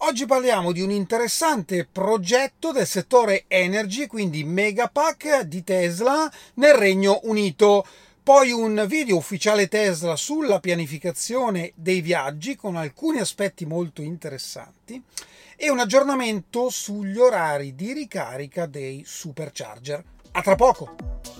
Oggi parliamo di un interessante progetto del settore energy, quindi Megapack di Tesla nel Regno Unito. Poi un video ufficiale Tesla sulla pianificazione dei viaggi con alcuni aspetti molto interessanti e un aggiornamento sugli orari di ricarica dei supercharger. A tra poco!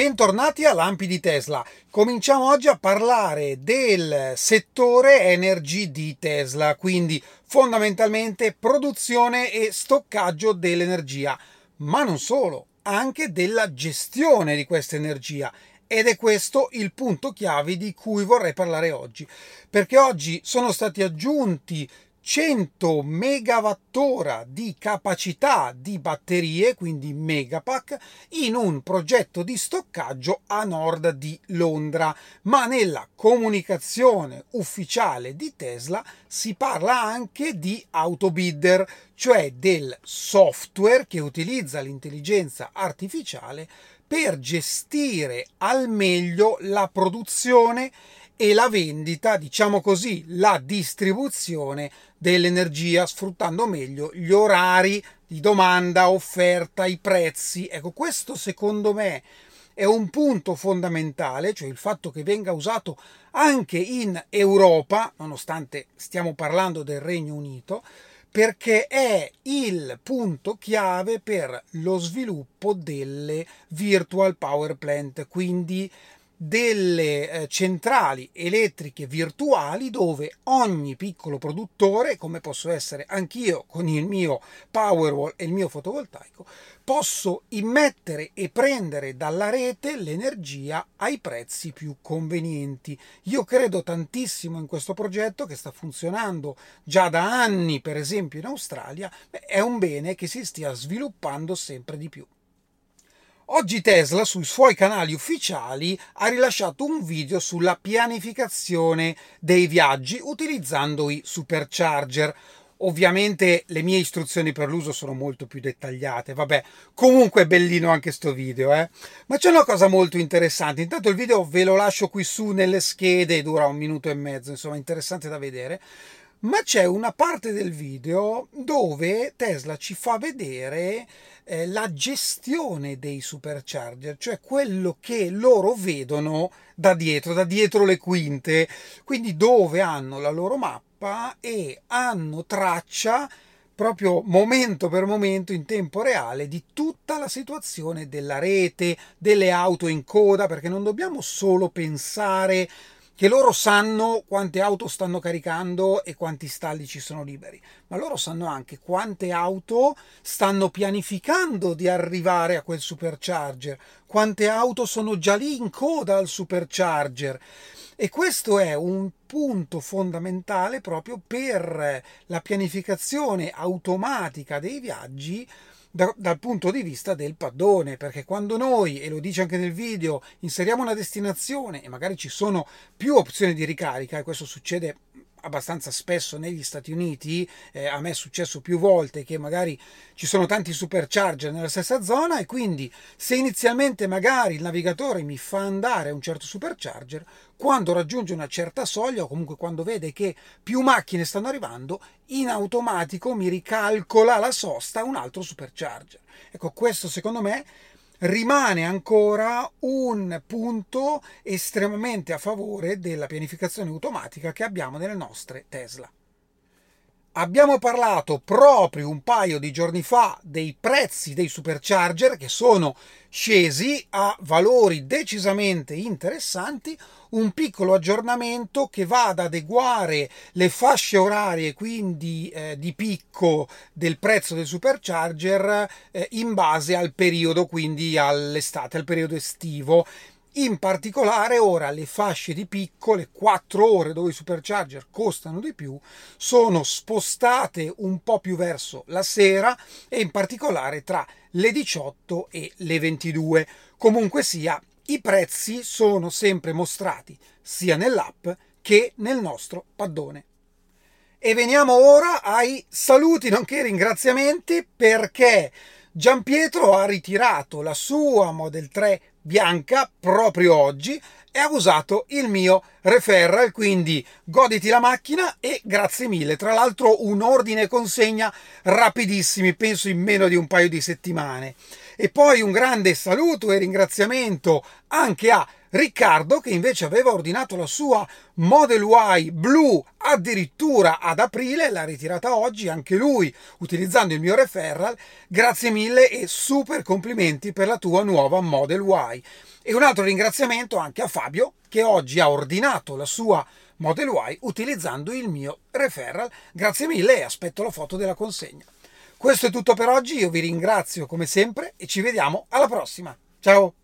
Bentornati a Lampi di Tesla. Cominciamo oggi a parlare del settore energy di Tesla, quindi fondamentalmente produzione e stoccaggio dell'energia, ma non solo, anche della gestione di questa energia. Ed è questo il punto chiave di cui vorrei parlare oggi, perché oggi sono stati aggiunti 100 megawattora di capacità di batterie, quindi Megapack, in un progetto di stoccaggio a nord di Londra, ma nella comunicazione ufficiale di Tesla si parla anche di autobidder, cioè del software che utilizza l'intelligenza artificiale per gestire al meglio la produzione e la vendita, diciamo così, la distribuzione dell'energia sfruttando meglio gli orari di domanda, offerta, i prezzi. Ecco, questo secondo me è un punto fondamentale, cioè il fatto che venga usato anche in Europa, nonostante stiamo parlando del Regno Unito, perché è il punto chiave per lo sviluppo delle virtual power plant, quindi delle eh, centrali elettriche virtuali dove ogni piccolo produttore, come posso essere anch'io con il mio Powerwall e il mio fotovoltaico, posso immettere e prendere dalla rete l'energia ai prezzi più convenienti. Io credo tantissimo in questo progetto che sta funzionando già da anni, per esempio in Australia, è un bene che si stia sviluppando sempre di più. Oggi Tesla sui suoi canali ufficiali ha rilasciato un video sulla pianificazione dei viaggi utilizzando i supercharger. Ovviamente le mie istruzioni per l'uso sono molto più dettagliate, vabbè, comunque è bellino anche sto video, eh. Ma c'è una cosa molto interessante, intanto il video ve lo lascio qui su nelle schede, dura un minuto e mezzo, insomma interessante da vedere ma c'è una parte del video dove Tesla ci fa vedere eh, la gestione dei supercharger, cioè quello che loro vedono da dietro, da dietro le quinte, quindi dove hanno la loro mappa e hanno traccia proprio momento per momento in tempo reale di tutta la situazione della rete, delle auto in coda, perché non dobbiamo solo pensare che loro sanno quante auto stanno caricando e quanti stalli ci sono liberi, ma loro sanno anche quante auto stanno pianificando di arrivare a quel supercharger, quante auto sono già lì in coda al supercharger. E questo è un punto fondamentale proprio per la pianificazione automatica dei viaggi da, dal punto di vista del paddone, perché quando noi, e lo dice anche nel video, inseriamo una destinazione e magari ci sono più opzioni di ricarica, e questo succede abbastanza spesso negli Stati Uniti, eh, a me è successo più volte che magari ci sono tanti supercharger nella stessa zona e quindi se inizialmente magari il navigatore mi fa andare un certo supercharger, quando raggiunge una certa soglia o comunque quando vede che più macchine stanno arrivando, in automatico mi ricalcola la sosta un altro supercharger. Ecco, questo secondo me rimane ancora un punto estremamente a favore della pianificazione automatica che abbiamo nelle nostre Tesla. Abbiamo parlato proprio un paio di giorni fa dei prezzi dei supercharger che sono scesi a valori decisamente interessanti, un piccolo aggiornamento che va ad adeguare le fasce orarie, quindi eh, di picco del prezzo del supercharger eh, in base al periodo, quindi all'estate, al periodo estivo in particolare ora le fasce di picco, le 4 ore dove i supercharger costano di più, sono spostate un po' più verso la sera e in particolare tra le 18 e le 22. Comunque sia, i prezzi sono sempre mostrati sia nell'app che nel nostro paddone. E veniamo ora ai saluti nonché ringraziamenti perché Giampietro ha ritirato la sua Model 3 bianca proprio oggi e ha usato il mio referral, quindi goditi la macchina e grazie mille. Tra l'altro un ordine consegna rapidissimi, penso in meno di un paio di settimane. E poi un grande saluto e ringraziamento anche a Riccardo che invece aveva ordinato la sua Model Y blu addirittura ad aprile, l'ha ritirata oggi anche lui utilizzando il mio referral. Grazie mille e super complimenti per la tua nuova Model Y. E un altro ringraziamento anche a Fabio che oggi ha ordinato la sua Model Y utilizzando il mio referral. Grazie mille e aspetto la foto della consegna. Questo è tutto per oggi, io vi ringrazio come sempre e ci vediamo alla prossima. Ciao!